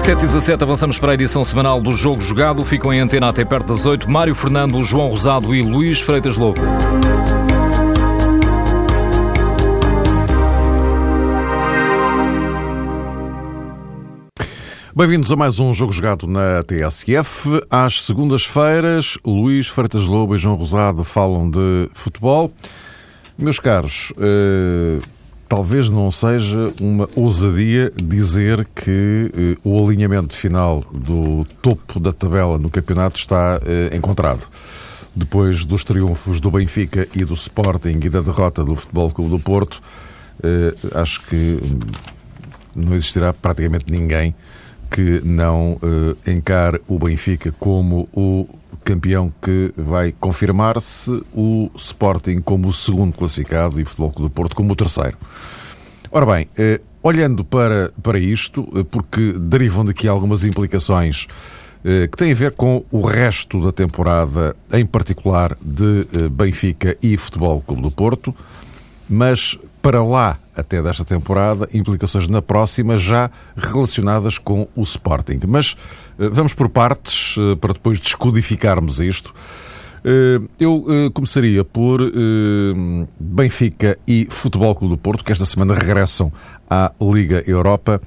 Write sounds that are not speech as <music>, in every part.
7 e 17 avançamos para a edição semanal do Jogo Jogado. Ficam em antena até perto das 8. Mário Fernando, João Rosado e Luís Freitas Lobo. Bem-vindos a mais um Jogo Jogado na TSF. Às segundas-feiras, Luís Freitas Lobo e João Rosado falam de futebol. Meus caros, eh, talvez não seja uma ousadia dizer que eh, o alinhamento final do topo da tabela no campeonato está eh, encontrado. Depois dos triunfos do Benfica e do Sporting e da derrota do Futebol Clube do Porto, eh, acho que hum, não existirá praticamente ninguém que não encare o Benfica como o campeão que vai confirmar-se, o Sporting como o segundo classificado e o Futebol Clube do Porto como o terceiro. Ora bem, eh, olhando para, para isto, eh, porque derivam daqui algumas implicações eh, que têm a ver com o resto da temporada, em particular de eh, Benfica e Futebol Clube do Porto, mas para lá até desta temporada, implicações na próxima já relacionadas com o Sporting. Mas eh, vamos por partes eh, para depois descodificarmos isto. Eh, Eu começaria por Benfica e Futebol Clube do Porto, que esta semana regressam à Liga Europa.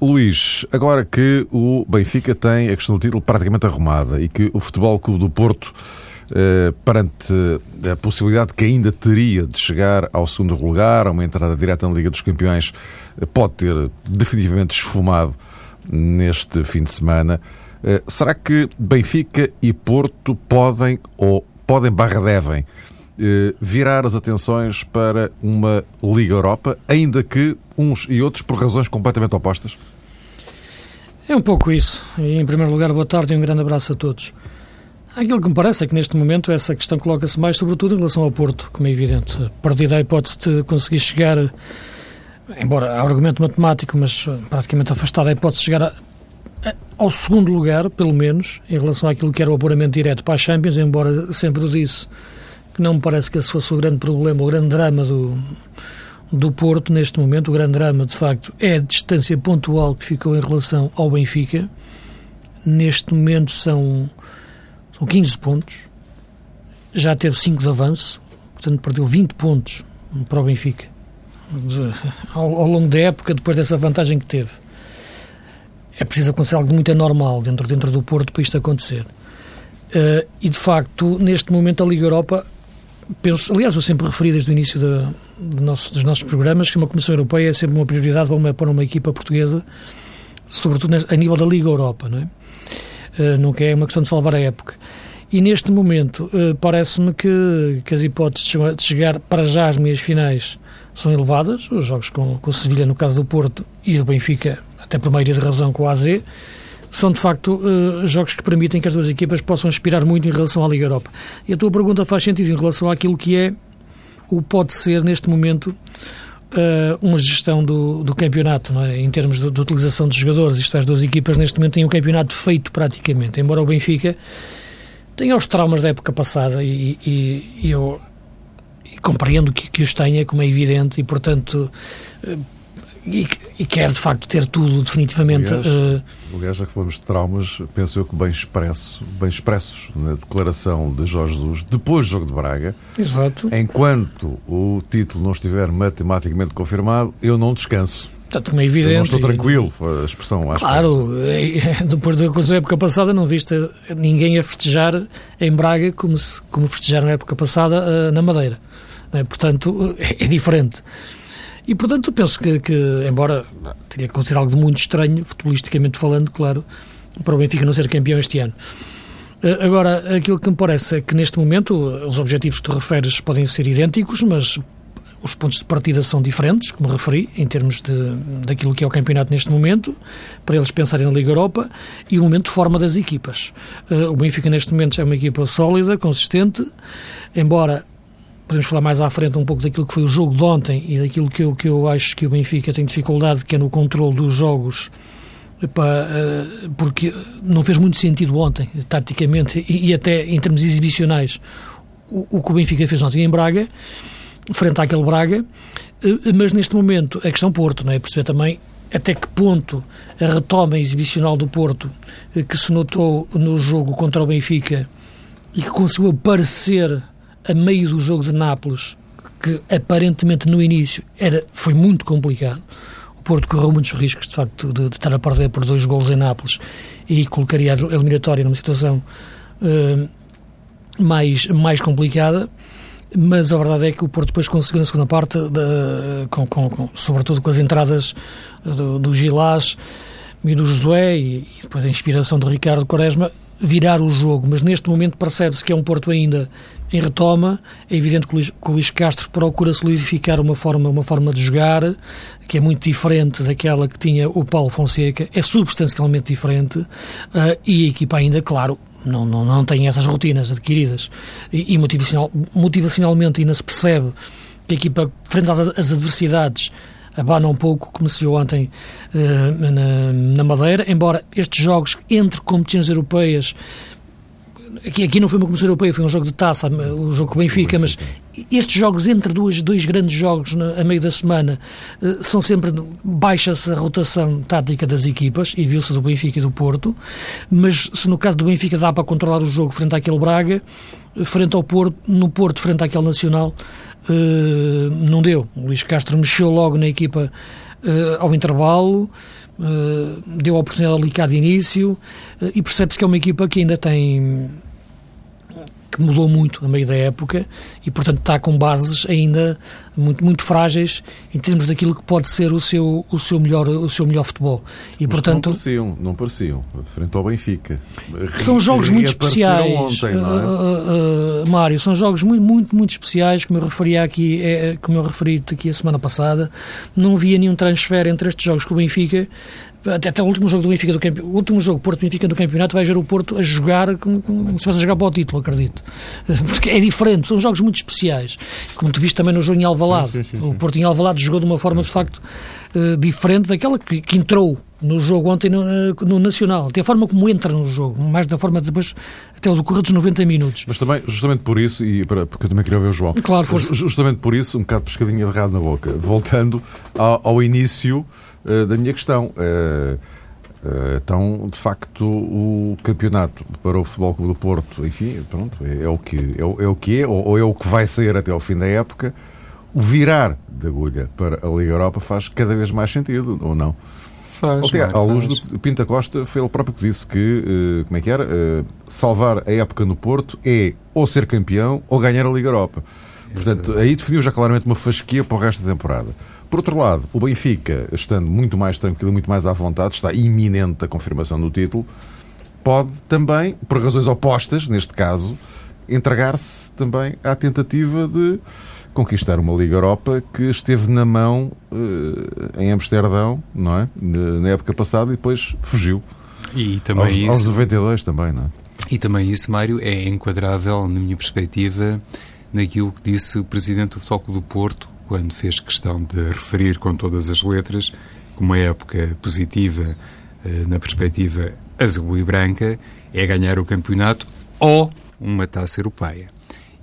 Luís, agora que o Benfica tem a questão do título praticamente arrumada e que o Futebol Clube do Porto perante a possibilidade que ainda teria de chegar ao segundo lugar, a uma entrada direta na Liga dos Campeões, eh, pode ter definitivamente esfumado neste fim de semana. Eh, Será que Benfica e Porto podem, ou podem barra devem, eh, virar as atenções para uma Liga Europa, ainda que uns e outros por razões completamente opostas? É um pouco isso. E, em primeiro lugar, boa tarde e um grande abraço a todos. Aquilo que me parece é que neste momento essa questão coloca-se mais, sobretudo em relação ao Porto, como é evidente. Perdida a hipótese de conseguir chegar, embora há argumento matemático, mas eh, praticamente afastada a hipótese de chegar a- a- ao segundo lugar, pelo menos, em relação àquilo que era o apuramento direto para a Champions, embora sempre o disse que não me parece que esse fosse o grande problema, o grande drama do, do Porto neste momento. O grande drama, de facto, é a distância pontual que ficou em relação ao Benfica. Neste momento são, são 15 pontos. Já teve 5 de avanço, portanto perdeu 20 pontos para o Benfica de- <laughs> ao, ao longo da época, depois dessa vantagem que teve. É preciso acontecer algo muito anormal dentro, dentro do Porto para isto acontecer. Eh, e de facto, neste momento, a Liga Europa penso, aliás, eu sempre referi desde o início da- do nosso- dos nossos programas que uma Comissão Europeia é sempre uma prioridade para uma, para uma equipa portuguesa, sobretudo a nível da Liga Europa, não é? Eh, nunca é uma questão de salvar a época. E neste momento, eh, parece-me que, que as hipóteses de chega- de chegar para já às meias finais são elevadas. Os jogos com, com o Sevilha, no caso do Porto, e do Benfica, até por maioria de razão com o AZ, são de facto eh, jogos que permitem que as duas equipas possam aspirar muito em relação à Liga Europa. E a tua pergunta faz sentido em relação àquilo que é o pode ser neste momento eh, uma gestão do, do campeonato, é? em termos de, de utilização de jogadores. Isto as duas equipas neste momento têm um campeonato feito praticamente, embora o Benfica tenha os traumas da época passada e, e- e eu e compreendo que, que os tenha, como é evidente, e portanto. Eh, e, e quer de facto ter tudo definitivamente Aliás, eh, Aliás, já que falamos de traumas, penso eu que bem, expresso, bem expressos na declaração de Jorge Jesus depois do jogo de Braga, exato. enquanto o título não estiver matematicamente confirmado, eu não descanso. Portanto, como é Eu evidente. não estou tranquilo, foi a expressão acho que- Claro, é- é- <laughs> depois da coisa da época passada não viste ninguém a festejar em Braga como, se, como festejaram na época passada eh, na Madeira. é? Portanto, é, é diferente. E, portanto, penso que, que, embora teria que acontecer algo de muito estranho, futebolisticamente falando, claro, para o Benfica não ser campeão este ano. Eh, Agora, aquilo que me parece é que neste momento os objetivos que tu referes podem ser idênticos, mas os pontos de partida são diferentes, como referi, em termos de, daquilo que é o campeonato neste momento, para eles pensarem na Liga Europa, e o momento de forma das equipas. Eh, o Benfica neste momento é uma equipa sólida, consistente, embora podemos falar mais à frente um pouco daquilo que foi o jogo de ontem e daquilo que eu, que eu acho que o Benfica tem dificuldade, que é no controle dos jogos, eh, porque não fez muito sentido ontem, taticamente, e, até em termos exibicionais, o, o que o Benfica fez ontem em Braga, frente àquele Braga, eh, mas neste momento a questão Porto, não é? Perceber também até que ponto a retoma exibicional do Porto, eh, que se notou no jogo contra o Benfica e que conseguiu aparecer a meio do jogo de Nápoles, que aparentemente no início era, foi muito complicado. O Porto correu muitos riscos, de facto, de, de estar a perder por dois golos em Nápoles e colocaria a eliminatória numa situação uh, mais, mais complicada mas a verdade é que o Porto depois conseguiu na segunda parte, de, com, com, com, sobretudo com as entradas do, do Gilás e do Josué e, e, depois a inspiração do Ricardo Quaresma, virar o jogo. Mas neste momento percebe-se que é um Porto ainda em retoma. É evidente que o, Luís, que o Luís Castro procura solidificar uma forma, uma forma de jogar que é muito diferente daquela que tinha o Paulo Fonseca, é substancialmente diferente uh, e a equipa ainda, claro, não, não, não têm essas rotinas adquiridas e, e motivacional, motivacionalmente ainda se percebe que a equipa, frente às, às adversidades, abana um pouco, como se viu ontem uh, na, na Madeira, embora estes jogos entre competições europeias Aqui, aqui não foi uma comissão europeia, foi um jogo de taça, o jogo com o Benfica, mas estes jogos entre dois, dois grandes jogos na, a meio da semana eh, são sempre baixa-se a rotação tática das equipas, e viu-se do Benfica e do Porto, mas se no caso do Benfica dá para controlar o jogo frente àquele Braga, frente ao Porto, no Porto, frente àquele Nacional, uh, não deu. O Luís Castro mexeu logo na equipa uh, ao intervalo, uh, deu a oportunidade ali cá de início, e percebe-se que é uma equipa que ainda tem que mudou muito a meio da época e, portanto, está com bases ainda muito, muito frágeis em termos daquilo que pode ser o seu, o seu, melhor, o seu melhor futebol. E, Mas portanto, não pareciam, não pareciam, frente ao Benfica. São jogos muito especiais, ontem, é? uh, uh, Mário, são jogos muito, muito, muito especiais, como eu referi aqui, é, como eu referi aqui a semana passada, não havia nenhum transfer entre estes jogos com o Benfica, até, até o último jogo do Benfica do campeonato, o último jogo Porto Benfica do campeonato vai ver o Porto a jogar como, como se fosse a jogar para o título, acredito. <laughs> Porque é diferente, são jogos muito especiais. Como tu viste também no jogo em Alvalade. Sim, sim, sim, o Porto em Alvalade jogou de uma forma de facto uh, diferente daquela que, que, entrou no jogo ontem no, eh, no, Nacional. Até a forma como entra no jogo, mais da forma depois até o decorrer dos 90 minutos. Mas também, justamente por isso, e para, porque eu também queria ver o João. Claro, força. Justamente por isso, um bocado de pescadinha de errado na boca. Voltando ao, ao início uh, da minha questão. Uh, uh, então, de facto, o campeonato para o Futebol Clube do Porto, enfim, pronto, é, é o que é, é, o que é, ou, ou, é o que vai ser até ao fim da época. O virar de agulha para a Liga Europa faz cada vez mais sentido, ou não? Faz, Até, à luz faz. do Pinta Costa, foi ele próprio que disse que, como é que era? salvar a época no Porto é ou ser campeão ou ganhar a Liga Europa. Portanto, aí definiu já claramente uma fasquia para o resto da temporada. Por outro lado, o Benfica, estando muito mais tranquilo, muito mais à vontade, está iminente a confirmação do título, pode também, por razões opostas, neste caso, entregar-se também à tentativa de conquistar uma Liga Europa que esteve na mão uh, em Amsterdão, não é? Na época passada e depois fugiu. E também aos, isso, aos 92 também, não é? E também isso, Mário, é enquadrável, na minha perspectiva, naquilo que disse o Presidente do Futebol do Porto quando fez questão de referir com todas as letras que uma época positiva eh, na perspectiva azul e branca é ganhar o campeonato ou uma taça europeia.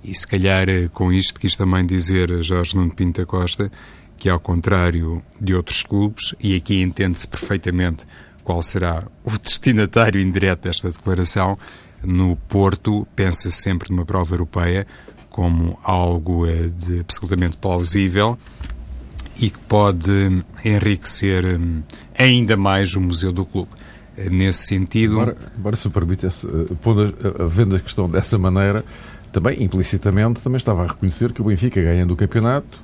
E se calhar eh, com isto quis também dizer a Jorge Nuno Pinta Costa que ao contrário de outros clubes, e aqui entende-se perfeitamente qual será o <laughs> destinatário indireto desta declaração, no Porto pensa-se sempre numa prova europeia, como algo eh, de absolutamente plausível e que pode enriquecer hum, ainda mais o museu do clube. Eh, nesse sentido. Agora, agora se permite, pondo a, vendo a questão dessa maneira, também implicitamente também estava a reconhecer que o Benfica ganhando o campeonato.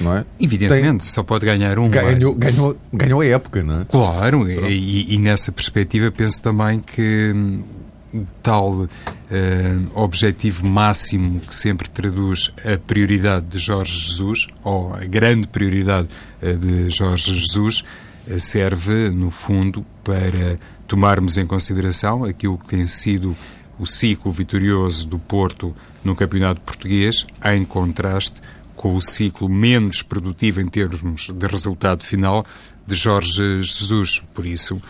Não é? Evidentemente, Tem, só pode ganhar um. Ganhou, ganhou, ganhou a época, não é? Claro, e, e, nessa perspectiva penso também que hum, tal uh, objetivo máximo que sempre traduz a prioridade de Jorge Jesus, ou a grande prioridade uh, de Jorge Jesus, uh, serve, no fundo, para tomarmos em consideração aquilo que tem sido o ciclo vitorioso do Porto no Campeonato Português, em contraste com o ciclo menos produtivo em termos de resultado final de Jorge Jesus. Por isso,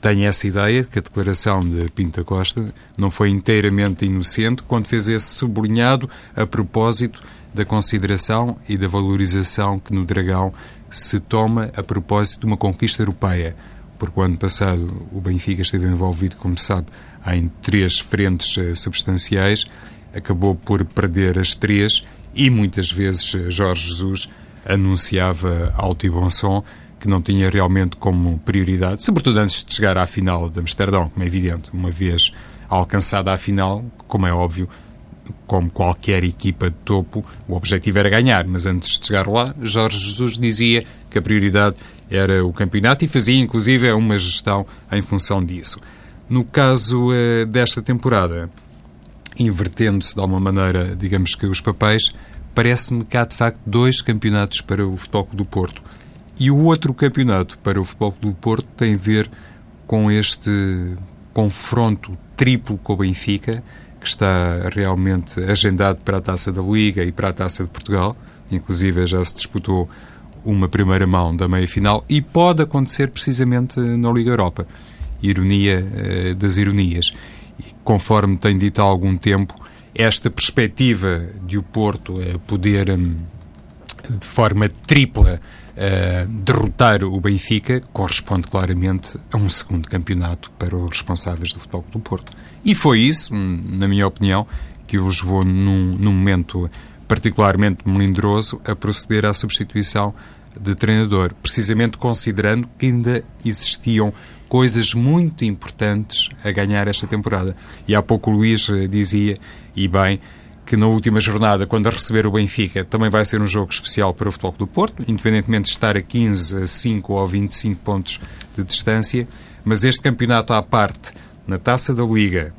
tenho essa ideia que a declaração de Pinta Costa não foi inteiramente inocente quando fez esse sublinhado a propósito da consideração e da valorização que no Dragão se toma a propósito de uma conquista europeia. Porque o ano passado o Benfica esteve envolvido, como sabe, em três frentes eh, substanciais, acabou por perder as três e muitas vezes eh, Jorge Jesus anunciava alto e bom som que não tinha realmente como prioridade, sobretudo antes de chegar à final de Amsterdão, como é evidente, uma vez alcançada a final, como é óbvio, como qualquer equipa de topo, o objetivo era ganhar, mas antes de chegar lá, Jorge Jesus dizia que a prioridade era o campeonato e fazia inclusive uma gestão em função disso. No caso eh, desta temporada, invertendo-se de alguma maneira, digamos que os papéis, parece-me que há de facto dois campeonatos para o Futebol do Porto. E o outro campeonato para o Futebol Clube do Porto tem a ver com este confronto triplo com o Benfica, que está realmente agendado para a Taça da Liga e para a Taça de Portugal. Inclusive já se disputou uma primeira mão da meia-final e pode acontecer precisamente na Liga Europa. Ironia uh, das ironias. E, conforme tem dito há algum tempo, esta perspectiva de o Porto uh, poder, um, de forma tripla, uh, derrotar o Benfica corresponde claramente a um segundo campeonato para os responsáveis do Futebol do Porto. E foi isso, hum, na minha opinião, que os levou num, num momento particularmente melindroso a proceder à substituição de treinador, precisamente considerando que ainda existiam coisas muito importantes a ganhar esta temporada. E há pouco o Luís eh, dizia, e bem, que na última jornada, quando a receber o Benfica, também vai ser um jogo especial para o Futebol do Porto, independentemente de estar a 15, a 5 ou 25 pontos de distância, mas este campeonato à parte, na Taça da Liga,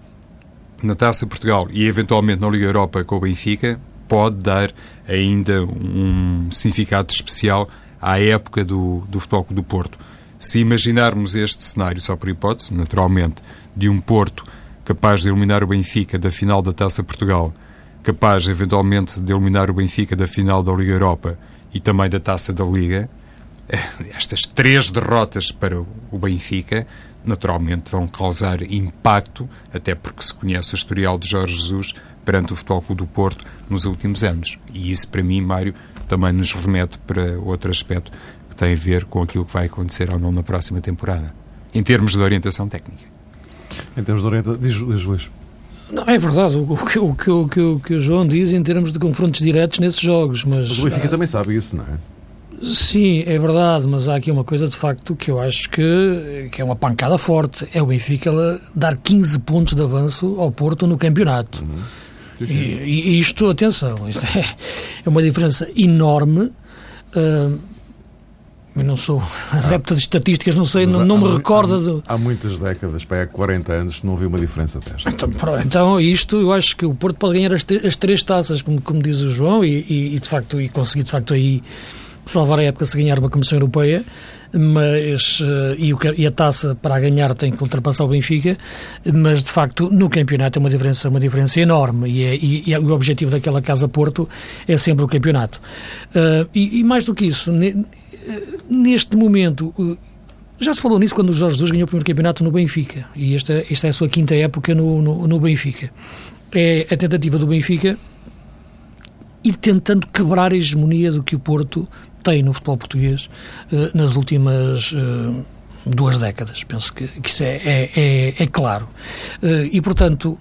na Taça Portugal e eventualmente na Liga Europa com o Benfica, pode dar ainda um significado especial à época do, do Futebol do Porto. Se imaginarmos este cenário, só por hipótese, naturalmente, de um Porto capaz de eliminar o Benfica da final da Taça Portugal, capaz eventualmente de eliminar o Benfica da final da Liga Europa e também da Taça da Liga, estas três derrotas para o Benfica naturalmente vão causar impacto, até porque se conhece o historial de Jorge Jesus perante o Futebol Clube do Porto nos últimos anos. E isso, para mim, Mário, também nos remete para outro aspecto que tem a ver com aquilo que vai acontecer ou não na próxima temporada, em termos de orientação técnica. Em termos de orientação, diz, diz Luís. Não, é verdade o, que, o, que, o, que, o que o João diz em termos de confrontos diretos nesses jogos, mas... Mas o Benfica também sabe isso, não é? Sim, é verdade, mas há aqui uma coisa de facto que eu acho que, que é uma pancada forte. É o Benfica dar 15 pontos de avanço ao Porto no campeonato. Uhum. E, e, isto, atenção, isto <laughs> é, é uma diferença enorme. Uh, eu não sou <laughs> adepto de estatísticas, não sei, não, não me recorda. De... Há muitas décadas, para há 40 anos, não vi uma diferença desta. Então, então, isto, eu acho que o Porto pode ganhar as, as três taças, como, como diz o João, e, e, de facto, e conseguir de facto aí salvar a época se ganhar uma Comissão Europeia, mas uh, e, o, e, a taça para ganhar tem que ultrapassar o Benfica, mas de facto no campeonato é uma diferença, uma diferença enorme e, é, e, e o objetivo daquela Casa Porto é sempre o campeonato. Uh, e, mais do que isso, neste momento. Uh, já se falou nisso quando o Jorge Jesus ganhou o primeiro campeonato no Benfica, e esta, esta é a sua quinta época no, no, no Benfica. É a tentativa do Benfica ir tentando quebrar a hegemonia do que o Porto tem no futebol português uh, nas últimas duas décadas. Penso que, que isso é, é, é, é claro. E, portanto,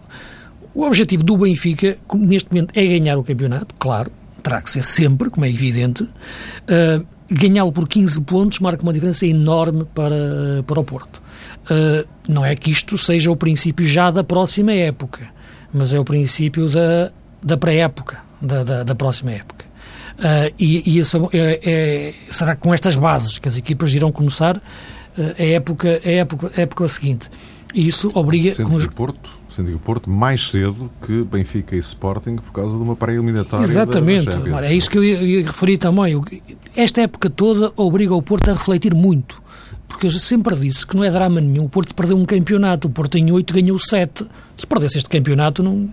o objetivo do Benfica, neste momento, é ganhar o campeonato, claro, terá que ser sempre, como é evidente. Ganhá-lo por 15 pontos marca uma diferença enorme para, para o Porto. não é que isto seja o princípio já da próxima época, mas é o princípio da, da pré-época, da, da, da próxima época. Uh, e, e isso é, é, será com estas bases que as equipas irão começar uh, a, época, a, época, a época seguinte. E isso obriga... Sendo que o Porto, sendo que o Porto mais cedo que Benfica e Sporting por causa de uma pré-eliminatória Exatamente. Da, da é isso que eu ia, ia referir também. Esta época toda obriga o Porto a refletir muito porque eu sempre disse que não é drama nenhum. O Porto perdeu um campeonato, o Porto em 8 ganhou 7. Se perdesse este campeonato, não,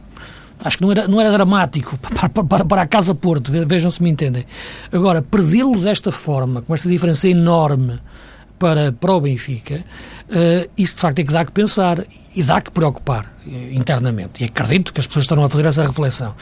Acho que não era, não era dramático <laughs> para, para, para a Casa Porto, vejam se me entendem. Agora, perdê-lo desta forma, com esta diferença enorme para, para o Benfica, uh, isso de facto é que dá que pensar e dá que preocupar uh, internamente. E acredito que as pessoas estarão a fazer essa reflexão.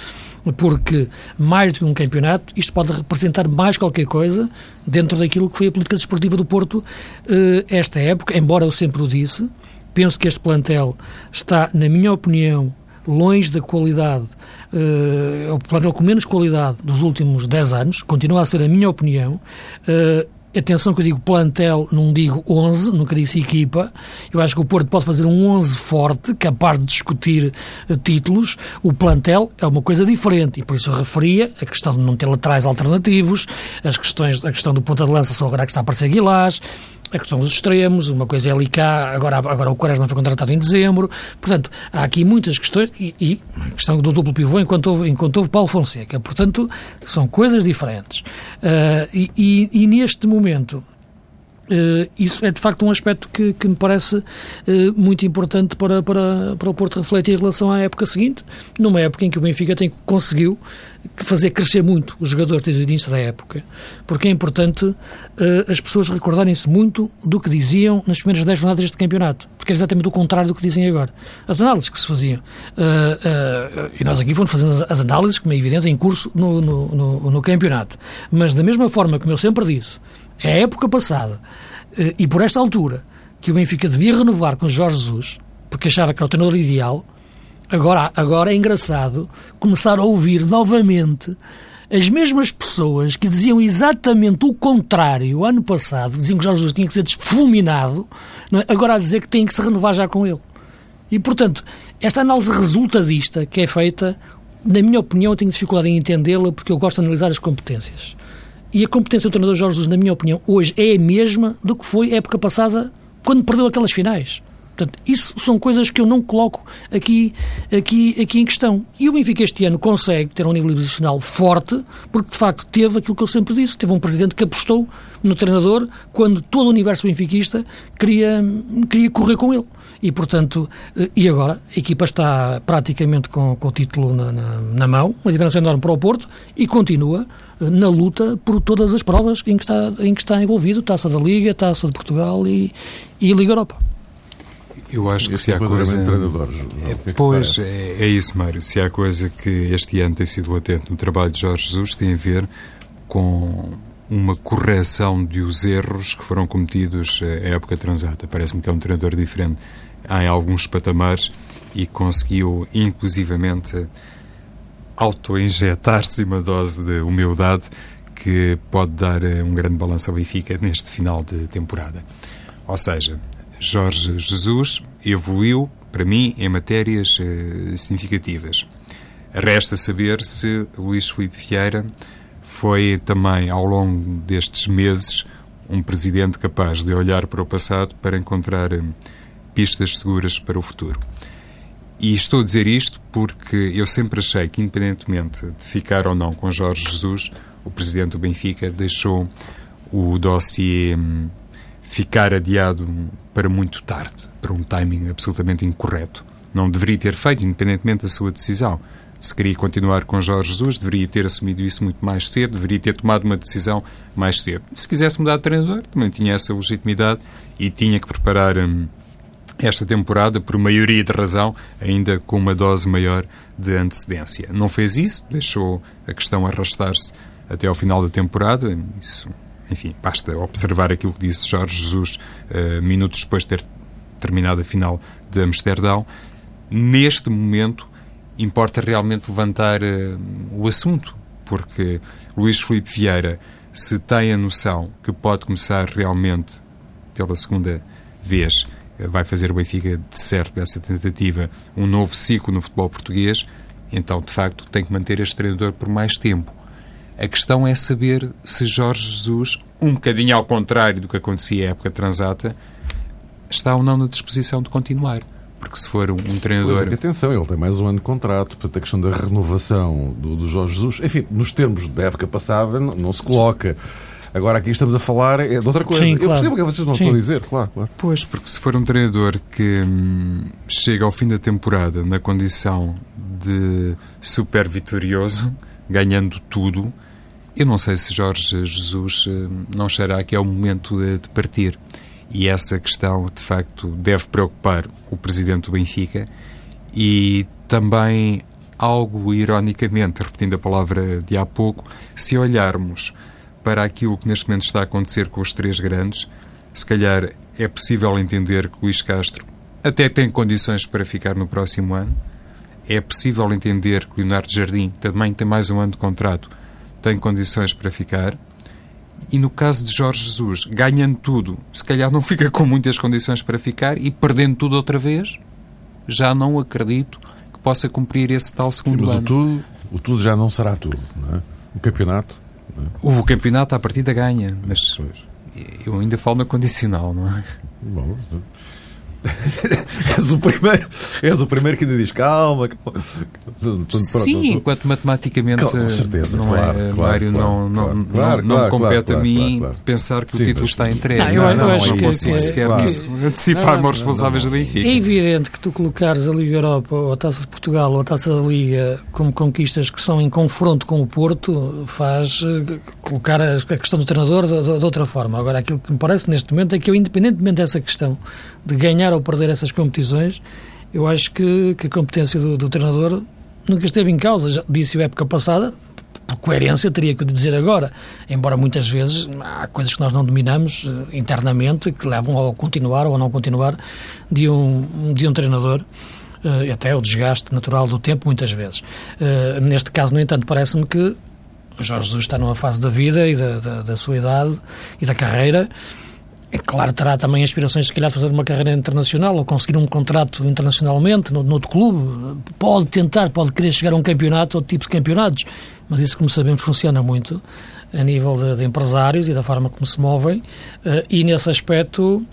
porque mais do que um campeonato, isto pode representar mais qualquer coisa dentro daquilo que foi a política desportiva do Porto eh, esta época, embora eu sempre o disse, penso que este plantel está, na minha opinião, longe da qualidade, uh, o plantel com menos qualidade dos últimos 10 anos, continua a ser a minha opinião. Uh, atenção que eu digo plantel, não digo 11, nunca disse equipa. Eu acho que o Porto pode fazer um 11 forte, capaz de discutir uh, títulos. O plantel é uma coisa diferente e por isso eu referia a questão de não ter laterais alternativos, as questões, a questão do ponta de lança só agora que está a aparecer Guilás, a questão dos extremos, uma coisa é ali cá, agora, agora o Quaresma foi contratado em dezembro, portanto, há aqui muitas questões, e, e a questão do duplo pivô enquanto houve, enquanto houve Paulo Fonseca, portanto, são coisas diferentes. Uh, e, e, e neste momento, Uh, isso é de facto um aspecto que, que me parece uh, muito importante para, para, para o Porto refletir em relação à época seguinte, numa época em que o Benfica tem, conseguiu fazer crescer muito os jogadores início da época, porque é importante uh, as pessoas recordarem-se muito do que diziam nas primeiras 10 jornadas deste campeonato, porque é exatamente o contrário do que dizem agora. As análises que se faziam. e nós aqui fomos fazendo as análises, como é evidente, em curso no, no, no, no campeonato. Mas da mesma forma, como eu sempre disse, a época passada eh, e por esta altura que o Benfica devia renovar com Jorge Jesus, porque achava que era o treinador ideal, agora, agora é engraçado começar a ouvir novamente as mesmas pessoas que diziam exatamente o contrário ano passado, diziam que Jorge Jesus tinha que ser desfulminado, é? agora a dizer que tem que se renovar já com ele. E, portanto, esta análise resultadista que é feita, na minha opinião, eu tenho dificuldade em entendê-la porque eu gosto de analisar as competências. E a competência do treinador Jorge Jesus, na minha opinião, hoje é a mesma do que foi a época passada, quando perdeu aquelas finais. Portanto, isso são coisas que eu não coloco aqui, aqui, aqui em questão. E o Benfica este ano consegue ter um nível institucional forte, porque de facto teve aquilo que eu sempre disse: teve um presidente que apostou no treinador quando todo o universo benfiquista queria, queria correr com ele. E, portanto, e agora a equipa está praticamente com, com o título na, na, na mão, uma diferença enorme para o Porto, e continua na luta por todas as provas em que está, em que está envolvido, Taça da Liga, Taça de Portugal e, e Liga Europa. Eu acho que se há coisa. É, pois, é, é, isso, Mário. Se há coisa que este ano tem sido latente no trabalho de Jorge Jesus, tem a ver com uma correção de os erros que foram cometidos à época transata. Parece-me que é um treinador diferente em alguns patamares e conseguiu, inclusivamente, auto-injetar-se uma dose de humildade que pode dar eh, um grande balanço ao Benfica neste final de temporada. Ou seja, Jorge Jesus evoluiu, para mim, em matérias eh, significativas. Resta saber se Luís Filipe Vieira foi também, ao longo destes meses, um presidente capaz de olhar para o passado para encontrar eh, pistas seguras para o futuro. E estou a dizer isto porque eu sempre achei que, independentemente de ficar ou não com Jorge Jesus, o presidente do Benfica deixou o dossiê hum, ficar adiado para muito tarde, para um timing absolutamente incorreto. Não deveria ter feito, independentemente da sua decisão. Se queria continuar com Jorge Jesus, deveria ter assumido isso muito mais cedo, deveria ter tomado uma decisão mais cedo. Se quisesse mudar de treinador, também tinha essa legitimidade e tinha que preparar. Hum, esta temporada por maioria de razão, ainda com uma dose maior de antecedência. Não fez isso, deixou a questão arrastar-se até ao final da temporada. Isso, enfim, basta observar aquilo que disse Jorge Jesus uh, minutos depois de ter terminado a final de Amsterdão. Neste momento, importa realmente levantar uh, o assunto, porque Luís Filipe Vieira, se tem a noção que pode começar realmente pela segunda vez vai fazer o Benfica, de certo, dessa tentativa, um novo ciclo no futebol português, então, de facto, tem que manter este treinador por mais tempo. A questão é saber se Jorge Jesus, um bocadinho ao contrário do que acontecia à época transata, está ou não na disposição de continuar. Porque se for um, um treinador. Pois atenção, ele tem mais um ano de contrato, portanto a questão da renovação do, do Jorge Jesus, enfim, nos termos da época passada, não, não se coloca. Agora aqui estamos a falar é de outra coisa. Sim, Eu claro. percebo o que vocês não Sim. estão a dizer, claro, claro. Pois, porque se for um treinador que hum, chega ao fim da temporada na condição de super vitorioso, ganhando tudo, eu não sei se Jorge Jesus hum, não achará que é o momento de, de partir. E essa questão, de facto, deve preocupar o presidente do Benfica e também algo ironicamente, repetindo a palavra de há pouco, se olharmos para aquilo que neste momento está a acontecer com os três grandes, se calhar é possível entender que Luís Castro até tem condições para ficar no próximo ano. É possível entender que Leonardo Jardim também tem mais um ano de contrato, tem condições para ficar. E no caso de Jorge Jesus, ganhando tudo, se calhar não fica com muitas condições para ficar e perdendo tudo outra vez, já não acredito que possa cumprir esse tal segundo Sim, mas ano. O tudo, o tudo já não será tudo, não é? O campeonato. O campeonato à partida ganha, mas Pois. eu ainda falo na condicional, não é? Bom, <laughs> és o primeiro, és o primeiro que ainda diz calma. calma. Pronto, Sim, pronto. enquanto matematicamente Com certeza, não claro, é, claro, Mário, claro, não, não, claro, não, claro, não claro, compete claro, a mim claro, claro. pensar que Sim, o título mas- está entregue. Não, eu- eu acho não que- consigo que- sequer antecipar-me Não, não, aos responsáveis não, do não. Benfica. É evidente que tu colocares a Liga Europa ou a Taça de Portugal ou a Taça da Liga como conquistas que são em confronto com o Porto faz eh, colocar a a questão do treinador de, de- de outra forma. Agora, aquilo que me parece neste momento é que eu, independentemente dessa questão de ganhar ou perder essas competições, eu acho que, que a competência do, do treinador nunca esteve em causa. Já disse-o época passada, por coerência, teria que dizer agora. Embora muitas vezes há coisas que nós não dominamos eh, internamente que levam ao continuar ou ao não continuar de um, de um treinador. eh, até o desgaste natural do tempo, muitas vezes. Eh, neste caso, no entanto, parece-me que o Jorge Jesus está numa fase da vida e da, da, da sua idade e da carreira. É claro, terá também aspirações, se calhar, de fazer uma carreira internacional ou conseguir um contrato internacionalmente, no, noutro clube. Pode tentar, pode querer chegar a um campeonato, outro tipo de campeonatos. Mas isso, como sabemos, funciona muito a nível de, de empresários e da forma como se movem. eh, e nesse aspecto,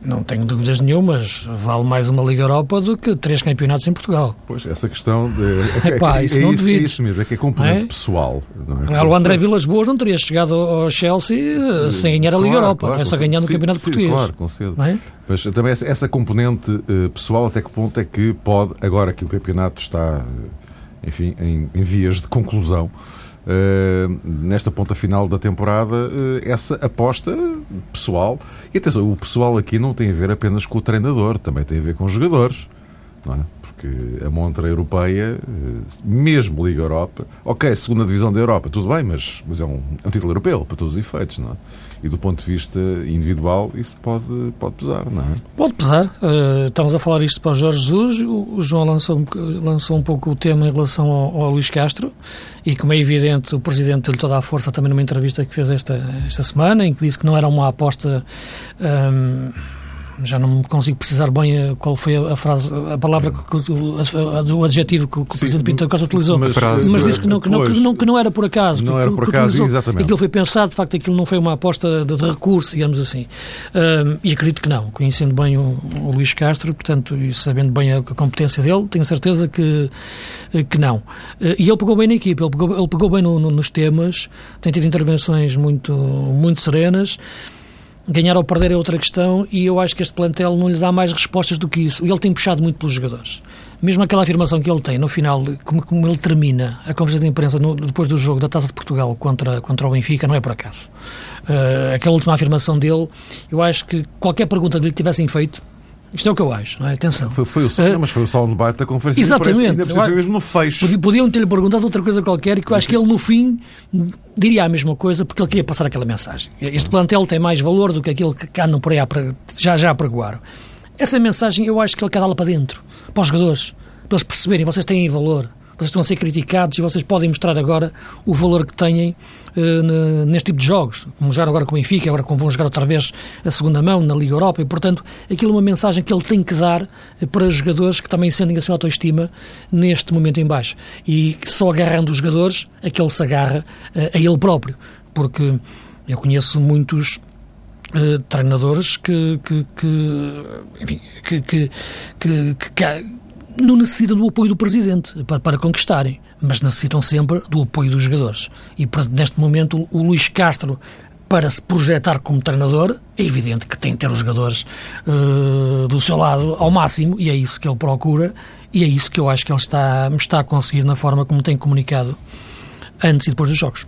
não tenho dúvidas nenhumas, vale mais uma Liga Europa do que três campeonatos em Portugal. Pois, essa questão de. <laughs> Epá, isso é, não isso, é isso mesmo, é que é componente É? pessoal. Não é? O André Vilas Boas não teria chegado ao Chelsea eh, sem ganhar a Liga Claro, Europa, claro, é só ganhando o. Campeonato Sim, Português. Claro, com certeza. Não é? Mas também essa, essa componente eh, pessoal, até que ponto é que pode, agora que o campeonato está, eh, enfim, em, em vias de conclusão, eh, nesta ponta final da temporada, eh, essa aposta pessoal, e atenção, o pessoal aqui não tem a ver apenas com o treinador, também tem a ver com os jogadores, não é? Porque a montra europeia, eh, mesmo Liga Europa, ok, segunda divisão da Europa, tudo bem, mas, mas é, um, é um título europeu, para todos os efeitos, não é? E do ponto de vista individual, isso pode, pode pesar, não é? Pode pesar. Eh, estamos a falar isto para o Jorge Jesus. O, João lançou, um lançou um pouco o tema em relação ao, ao Luís Castro e, como é evidente, o Presidente deu-lhe toda a força também numa entrevista que fez esta, esta semana, em que disse que não era uma aposta. ehm, já não consigo precisar bem qual foi a, frase, a palavra, que, o, adjetivo que, o- o Presidente Pinto da Costa utilizou. mas, Mas, disse que não, que, não, que, não, que não era por acaso. Não que, era por que acaso, utilizou. exatamente. Aquilo foi pensado, de facto, aquilo não foi uma aposta de, de recurso, digamos assim. Ahm, e acredito que não. Conhecendo bem o, o Luís Castro, portanto, e sabendo bem a, a competência dele, tenho certeza que, eh, que não. Eh, E ele pegou bem na equipa, ele pegou, ele pegou bem no- no- nos temas, tem tido intervenções muito, muito serenas. Ganhar ou perder é outra questão e eu acho que este plantel não lhe dá mais respostas do que isso. Ele tem puxado muito pelos jogadores. Mesmo aquela afirmação que ele tem no final, como, como ele termina a conferência de imprensa no- depois do jogo da Taça de Portugal contra, contra o Benfica, não é por acaso. Eh, aquela última afirmação dele, eu acho que qualquer pergunta que lhe tivessem feito, isto é o que eu acho, não é? Atenção. Foi, foi o, não, mas foi da conferência Exatamente. foi acho- mesmo no fecho. Podi- Podiam ter-lhe perguntado outra coisa qualquer e que eu acho que ele, no fim, diria a mesma coisa porque ele queria passar aquela mensagem. Este plantel tem mais valor do que aquilo que andam por aí a já, já apregoaram. Essa mensagem eu acho que ele quer dá-la para dentro, para os jogadores, para eles perceberem, vocês têm valor, vocês estão a ser criticados e vocês podem mostrar agora o valor que têm eh, ne- neste tipo de jogos, como jogar agora com o Benfica, agora vão jogar outra vez a segunda mão na Liga Europa, e portanto aquilo é uma mensagem que ele tem que dar eh, para jogadores que também sentem a sua autoestima neste momento em baixo. E que só agarrando os jogadores é que ele se agarra eh, a ele próprio, porque eu conheço muitos treinadores que, que, que, enfim, que, que, que- que não necessitam do apoio do presidente para, para conquistarem, mas necessitam sempre do apoio dos jogadores. E neste momento o Luís Castro para se projetar como treinador, é evidente que tem que ter os jogadores eh, do seu lado ao máximo, e é isso que ele procura, e é isso que eu acho que ele está, está a conseguir na forma como tem comunicado antes e depois dos jogos.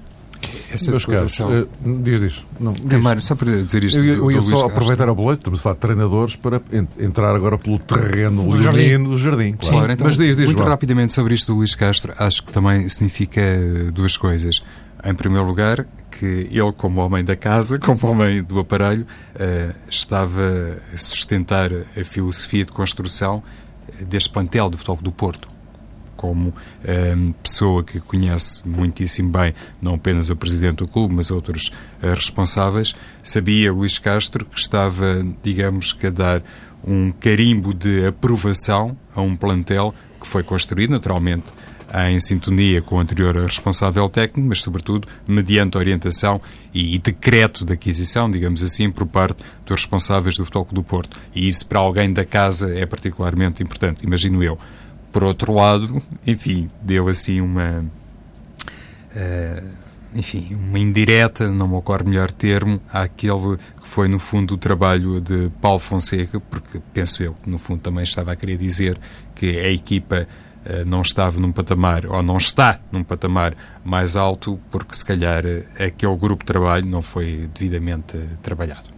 Essa Meus declaração... Caros, uh, diz, diz. Não, diz. Mário, só para dizer isto. Eu, eu ia só aproveitar a boleto, estamos a falar de treinadores, para entrar agora pelo terreno do jardim. Do jardim claro. claro então, Mas diz, diz, muito rapidamente sobre isto do Luís Castro, acho que também significa duas coisas. Em primeiro lugar, que ele, como homem da casa, <laughs> como homem do aparelho, uh, estava a sustentar a filosofia de construção deste plantel do Futebol do Porto como um, pessoa que conhece muitíssimo bem não apenas o presidente do clube, mas outros uh, responsáveis, sabia Luís Castro que estava, digamos que a dar um carimbo de aprovação a um plantel que foi construído naturalmente em sintonia com o anterior responsável técnico, mas, sobretudo, mediante orientação e, decreto de aquisição, digamos assim, por parte dos responsáveis do Futebol do Porto. E isso, para alguém da casa, é particularmente importante, imagino eu. Por outro lado, enfim, deu assim uma. Uh, enfim, uma indireta, não me ocorre melhor termo, àquele que foi, no fundo, o trabalho de Paulo Fonseca, porque penso eu que, no fundo, também estava a querer dizer que a equipa uh, não estava num patamar, ou não está num patamar mais alto, porque se calhar aquele grupo de trabalho não foi devidamente trabalhado.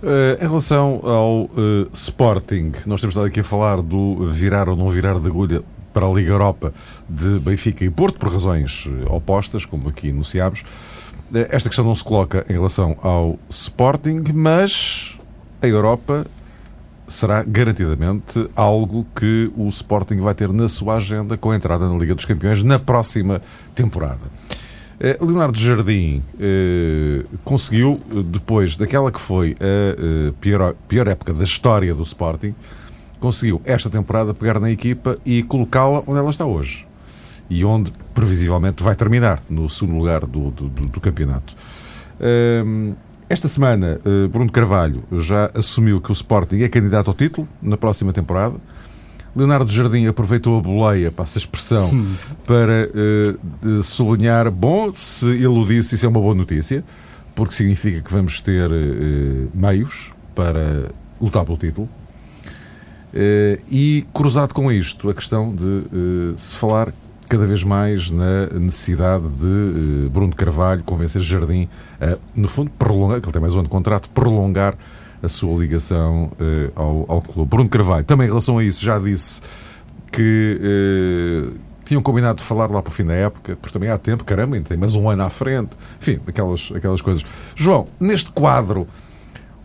Uh, em relação ao uh, Sporting, nós temos estado aqui a falar do virar ou não virar de agulha para a Liga Europa de Benfica e Porto, por razões uh, opostas, como aqui enunciámos. esta questão não se coloca em relação ao Sporting, mas a Europa será garantidamente algo que o Sporting vai ter na sua agenda com a entrada na Liga dos Campeões na próxima temporada. Eh, Leonardo Jardim eh, conseguiu, depois daquela que foi a eh, pior, pior época da história do Sporting, conseguiu esta temporada pegar na equipa e colocá-la onde ela está hoje. E onde, previsivelmente, vai terminar, no segundo lugar do, do, do campeonato. Ehm, esta semana, Bruno Carvalho já assumiu que o Sporting é candidato ao título na próxima temporada. Leonardo Jardim aproveitou a boleia, passa a expressão, para uh, sublinhar, bom, se iludisse, isso é uma boa notícia, porque significa que vamos ter uh, meios para lutar pelo título. Uh, e, cruzado com isto, a questão de se falar cada vez mais na necessidade de Bruno Carvalho convencer Jardim a, no fundo, prolongar, que ele tem mais um ano de contrato, prolongar a sua ligação uh, ao, ao clube. Bruno Carvalho, também em relação a isso, já disse que uh, tinham combinado de falar lá para o fim da época, porque também há tempo, caramba, ainda tem mais um ano à frente. Enfim, aquelas, aquelas coisas. João, neste quadro,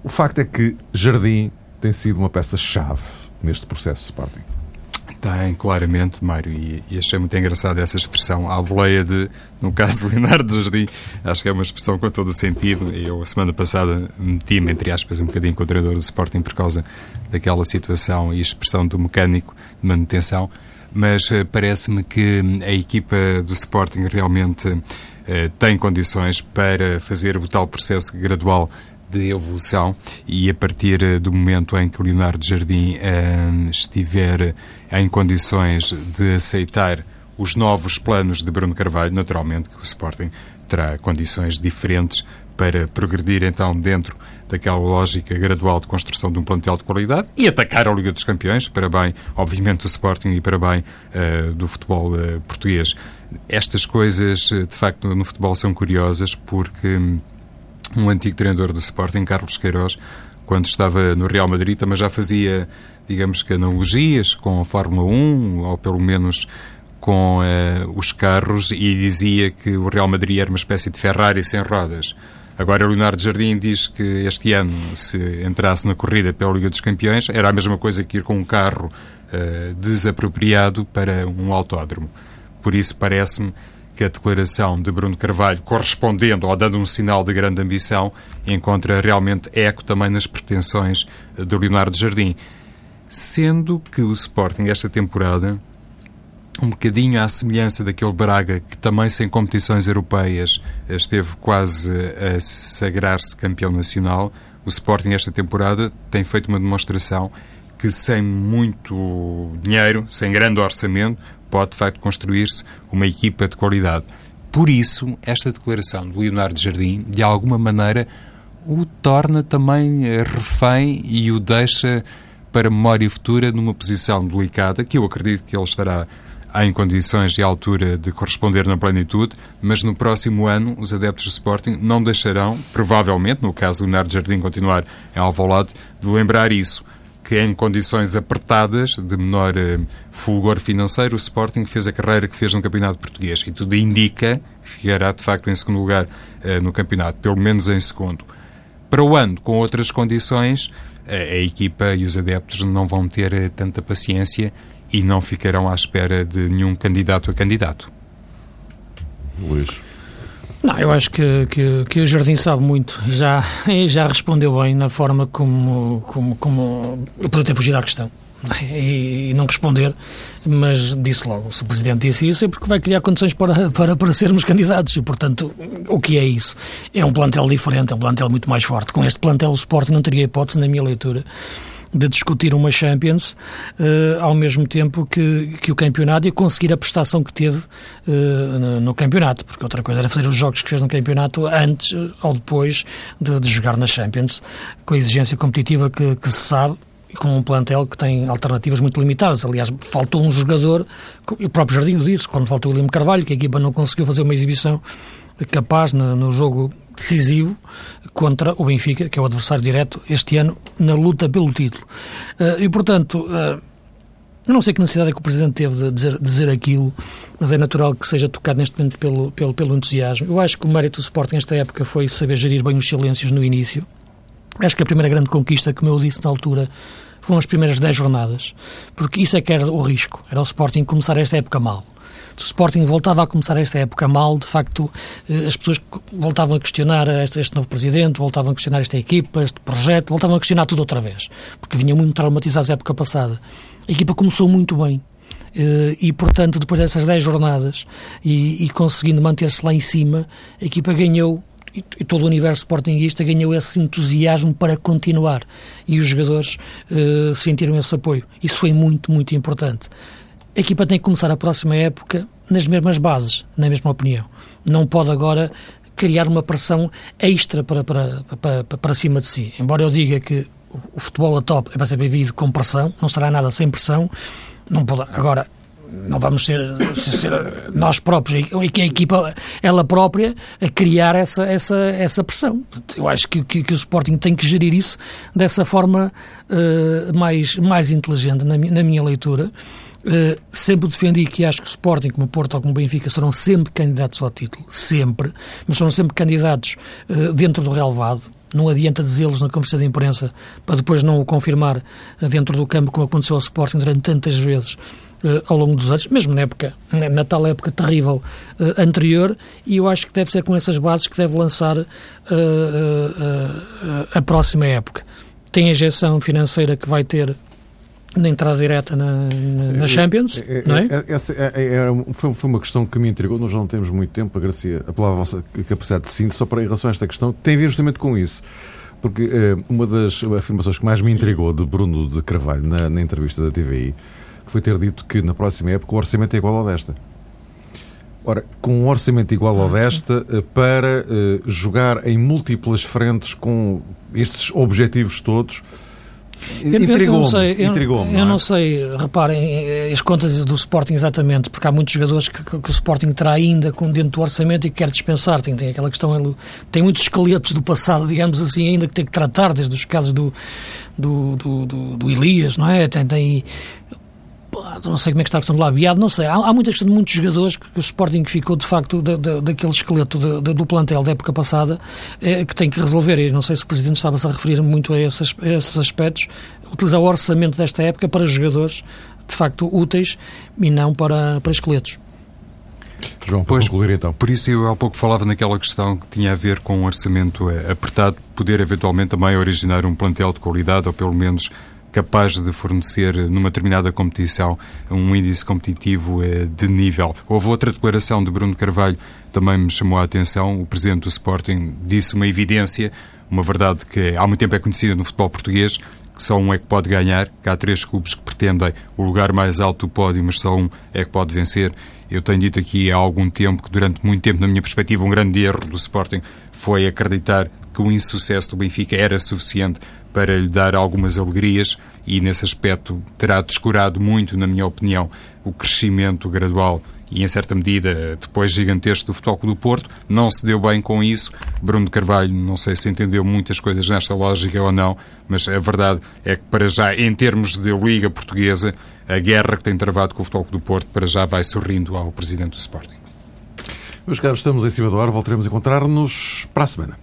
o facto é que Jardim tem sido uma peça-chave neste processo de Sporting. Tem, claramente, Mário, e, e, achei muito engraçada essa expressão, à boleia de, no caso de Leonardo Jardim, acho que é uma expressão com todo o sentido. Eu, a semana passada, meti-me, entre aspas, um bocadinho com o treinador do Sporting por causa daquela situação e expressão do mecânico de manutenção, mas uh, parece-me que a equipa do Sporting realmente uh, tem condições para fazer o tal processo gradual de evolução e a partir eh, do momento em que o Leonardo Jardim eh, estiver em condições de aceitar os novos planos de Bruno Carvalho, naturalmente que o Sporting terá condições diferentes para progredir então dentro daquela lógica gradual de construção de um plantel de qualidade e atacar a Liga dos Campeões, para bem, obviamente, do Sporting e para bem uh, do futebol uh, português. Estas coisas, de facto, no futebol são curiosas porque hum, um antigo treinador do Sporting, Carlos Queiroz, quando estava no Real Madrid, também já fazia, digamos que, analogias com a Fórmula 1, ou pelo menos com uh, os carros, e dizia que o Real Madrid era uma espécie de Ferrari sem rodas. Agora, Leonardo Jardim diz que este ano, se entrasse na corrida pela Liga dos Campeões, era a mesma coisa que ir com um carro uh, desapropriado para um autódromo. Por isso, parece-me a declaração de Bruno Carvalho, correspondendo ou dando um sinal de grande ambição, encontra realmente eco também nas pretensões de Leonardo Jardim. Sendo que o Sporting, esta temporada, um bocadinho à semelhança daquele Braga que também sem competições europeias esteve quase a sagrar-se campeão nacional, o Sporting esta temporada tem feito uma demonstração que sem muito dinheiro, sem grande orçamento, pode de facto construir-se uma equipa de qualidade. Por isso, esta declaração de Leonardo Jardim, de alguma maneira, o torna também eh, refém e o deixa para memória futura numa posição delicada, que eu acredito que ele estará em condições e altura de corresponder na plenitude, mas no próximo ano os adeptos do Sporting não deixarão, provavelmente, no caso do Leonardo Jardim continuar em Alvalade, de lembrar isso que em condições apertadas, de menor uh, fulgor financeiro, o Sporting fez a carreira que fez no Campeonato Português. E tudo indica que ficará, de facto, em segundo lugar uh, no campeonato, pelo menos em segundo. Para o ano, com outras condições, a, a equipa e os adeptos não vão ter uh, tanta paciência e não ficarão à espera de nenhum candidato a candidato. Luís. Não, eu acho que, que, que, o Jardim sabe muito. Já, <laughs> já respondeu bem na forma como, como, como eu poderia ter fugido à questão e, e não responder, mas disse logo: se o Presidente disse isso é porque vai criar condições para, <laughs> para, para sermos candidatos. E, portanto, o que é isso? É um plantel diferente, é um plantel muito mais forte. Com este plantel, o Sport não teria hipótese, na minha leitura de discutir uma Champions uh, ao mesmo tempo que, que o campeonato e conseguir a prestação que teve uh, no, no, campeonato, porque outra coisa era fazer os jogos que fez no campeonato antes ou depois de, de jogar na Champions, com a exigência competitiva que, que se sabe com um plantel que tem alternativas muito limitadas. Aliás, faltou um jogador, o próprio Jardim disse, quando faltou o William Carvalho, que a equipa não conseguiu fazer uma exibição capaz no, no jogo decisivo contra o Benfica, que é o adversário direto este ano na luta pelo título. Uh, e, portanto, uh, eu não sei que necessidade é que o Presidente teve de dizer, dizer aquilo, mas é natural que seja tocado neste momento pelo, pelo, pelo entusiasmo. Eu acho que o mérito do Sporting nesta época foi saber gerir bem os silêncios no início. Acho que a primeira grande conquista, como eu disse na altura, foram as primeiras 10 jornadas, porque isso é que era o risco, era o Sporting começar esta época mal o Sporting voltava a começar esta época mal, de facto, eh, as pessoas voltavam a questionar este, novo presidente, voltavam a questionar esta equipa, este projeto, voltavam a questionar tudo outra vez, porque vinha muito traumatizado a época passada. A equipa começou muito bem, eh, e, portanto, depois dessas 10 jornadas e, e conseguindo manter-se lá em cima, a equipa ganhou e todo o universo sportinguista ganhou esse entusiasmo para continuar e os jogadores uh, sentiram esse apoio. Isso foi muito, muito importante a equipa tem que começar a próxima época nas mesmas bases, na mesma opinião. Não pode agora criar uma pressão extra para, para, para, para cima de si. Embora eu diga que o futebol a top para ser vivido com pressão, não será nada sem pressão, não pode, agora não vamos ser, ser nós próprios e que a equipa ela própria a criar essa, essa, essa pressão. Eu acho que, que, que o Sporting tem que gerir isso dessa forma uh, mais, mais inteligente, na, na minha leitura. Uh, sempre defendi que acho que o Sporting, como o Porto ou como o Benfica, serão sempre candidatos ao título, sempre, mas serão sempre candidatos uh, dentro do relevado. Não adianta dizê-los na conferência de imprensa para depois não o confirmar uh, dentro do campo, como aconteceu ao Sporting durante tantas vezes ao longo dos anos, mesmo na época, na tal época terrível anterior, e eu acho que deve ser com essas bases que deve lançar a próxima época. Tem a injeção financeira que vai ter na entrada direta na, na, Champions, é, é, não é? essa é, é, foi, foi, uma questão que me intrigou, nós não temos muito tempo, agradecer pela vossa capacidade de síntese, só para em relação a esta questão, tem a ver justamente com isso. Porque eh, uma das afirmações que mais me intrigou de Bruno de Carvalho na, na entrevista da TVI foi ter dito que na próxima época o orçamento é igual ao desta. Ora, com um orçamento igual ao ah, desta, eh, para uh, jogar em múltiplas frentes com estes objetivos todos, Intrigou-me. Eu, intrigou eu, eu não sei, reparem, as contas do Sporting exatamente, porque há muitos jogadores que, que, que, o Sporting terá ainda com, dentro do orçamento e que quer dispensar. Tem, tem aquela questão, tem muitos esqueletos do passado, digamos assim, ainda que tem que tratar, desde os casos do, do, do, do, do Elias, não é? Tem, tem não sei como é que está a questão do labiado, não sei. Há, há muita questão de muitos jogadores que, que o Sporting ficou, de facto, da, da, daquele esqueleto de, de, do plantel da época passada é, que tem que resolver. E não sei se o Presidente estava-se a referir muito a esses, a esses aspectos. Utilizar o orçamento desta época para jogadores, de facto, úteis e não para, para esqueletos. João, pois, concluir então. Por isso eu há pouco falava naquela questão que tinha a ver com um orçamento eh, apertado, poder eventualmente também originar um plantel de qualidade ou pelo menos capaz de fornecer numa determinada competição um índice competitivo eh, de nível. Houve outra declaração de Bruno Carvalho também me chamou a atenção. O presidente do Sporting disse uma evidência, uma verdade que há muito tempo é conhecida no futebol português, que só um é que pode ganhar, que há três clubes que pretendem o lugar mais alto do pódio, mas só um é que pode vencer, Eu tenho dito aqui há algum tempo que, durante muito tempo, na minha perspectiva, um grande erro do Sporting foi acreditar que o insucesso do Benfica era suficiente para lhe dar algumas alegrias e, nesse aspecto, terá descurado muito, na minha opinião, o crescimento gradual e, em certa medida, depois gigantesco do Futebol do Porto. Não se deu bem com isso. Bruno Carvalho, não sei se entendeu muitas coisas nesta lógica ou não, mas a verdade é que, para já, em termos de Liga Portuguesa, a guerra que tem travado com o Futebol do Porto, para já vai sorrindo ao Presidente do Sporting. Meus caros, estamos em cima do ar. Voltaremos a encontrar-nos para a semana.